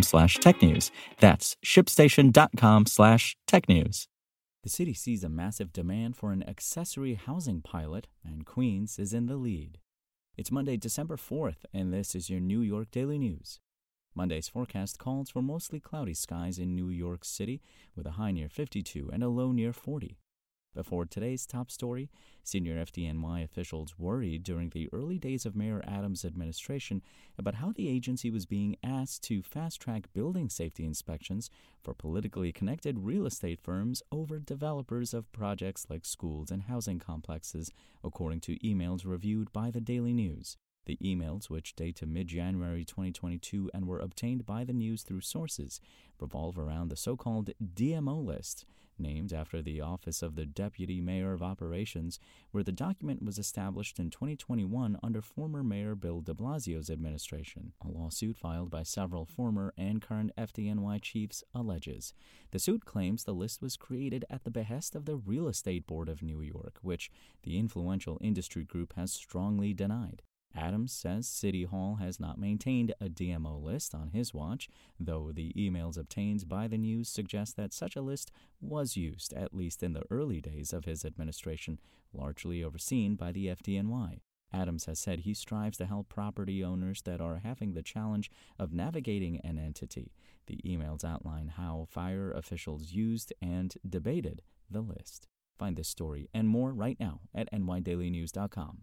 slash technews. That's shipstation.com slash technews. The city sees a massive demand for an accessory housing pilot, and Queens is in the lead. It's Monday, December 4th, and this is your New York Daily News. Monday's forecast calls for mostly cloudy skies in New York City, with a high near 52 and a low near 40. Before today's top story, senior FDNY officials worried during the early days of Mayor Adams' administration about how the agency was being asked to fast track building safety inspections for politically connected real estate firms over developers of projects like schools and housing complexes, according to emails reviewed by the Daily News. The emails, which date to mid January 2022 and were obtained by the news through sources, revolve around the so called DMO list named after the Office of the Deputy Mayor of Operations, where the document was established in 2021 under former Mayor Bill de Blasio's administration. A lawsuit filed by several former and current FDNY chiefs alleges. The suit claims the list was created at the behest of the Real Estate Board of New York, which the influential industry group has strongly denied. Adams says City Hall has not maintained a DMO list on his watch, though the emails obtained by the news suggest that such a list was used, at least in the early days of his administration, largely overseen by the FDNY. Adams has said he strives to help property owners that are having the challenge of navigating an entity. The emails outline how fire officials used and debated the list. Find this story and more right now at nydailynews.com.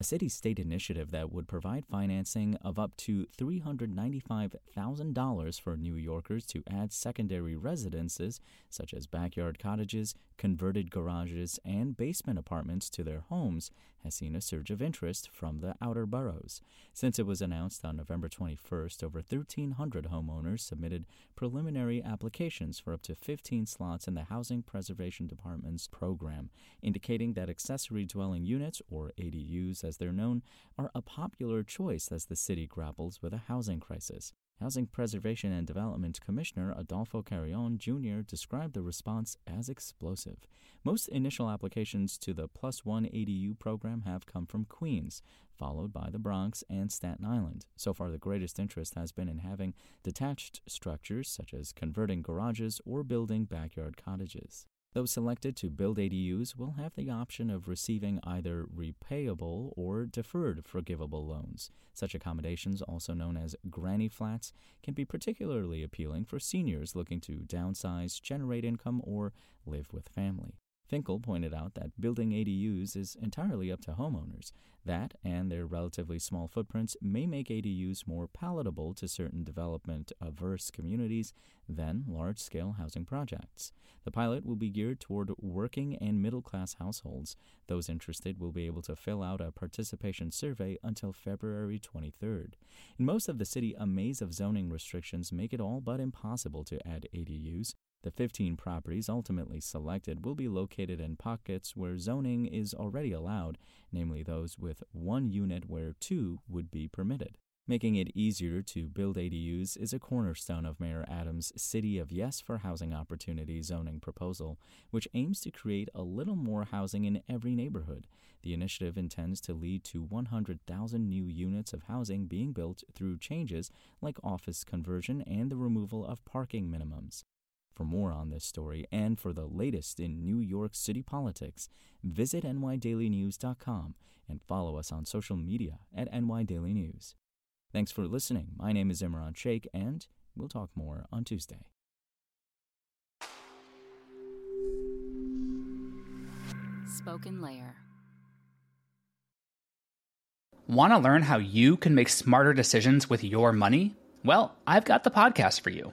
A city state initiative that would provide financing of up to $395,000 for New Yorkers to add secondary residences, such as backyard cottages, converted garages, and basement apartments to their homes, has seen a surge of interest from the outer boroughs. Since it was announced on November 21st, over 1,300 homeowners submitted preliminary applications for up to 15 slots in the Housing Preservation Department's program, indicating that accessory dwelling units, or ADUs as they're known, are a popular choice as the city grapples with a housing crisis. Housing Preservation and Development Commissioner Adolfo Carrion Jr. described the response as explosive. Most initial applications to the Plus One ADU program have come from Queens, followed by the Bronx and Staten Island. So far, the greatest interest has been in having detached structures, such as converting garages or building backyard cottages. Those selected to build ADUs will have the option of receiving either repayable or deferred forgivable loans. Such accommodations, also known as granny flats, can be particularly appealing for seniors looking to downsize, generate income, or live with family. Finkel pointed out that building ADUs is entirely up to homeowners. That and their relatively small footprints may make ADUs more palatable to certain development averse communities than large scale housing projects. The pilot will be geared toward working and middle class households. Those interested will be able to fill out a participation survey until February 23rd. In most of the city, a maze of zoning restrictions make it all but impossible to add ADUs. The 15 properties ultimately selected will be located in pockets where zoning is already allowed, namely those with one unit where two would be permitted. Making it easier to build ADUs is a cornerstone of Mayor Adams' City of Yes for Housing Opportunity zoning proposal, which aims to create a little more housing in every neighborhood. The initiative intends to lead to 100,000 new units of housing being built through changes like office conversion and the removal of parking minimums. For more on this story and for the latest in New York City politics, visit nydailynews.com and follow us on social media at nydailynews. Thanks for listening. My name is Imran Sheikh, and we'll talk more on Tuesday. Spoken Layer. Want to learn how you can make smarter decisions with your money? Well, I've got the podcast for you.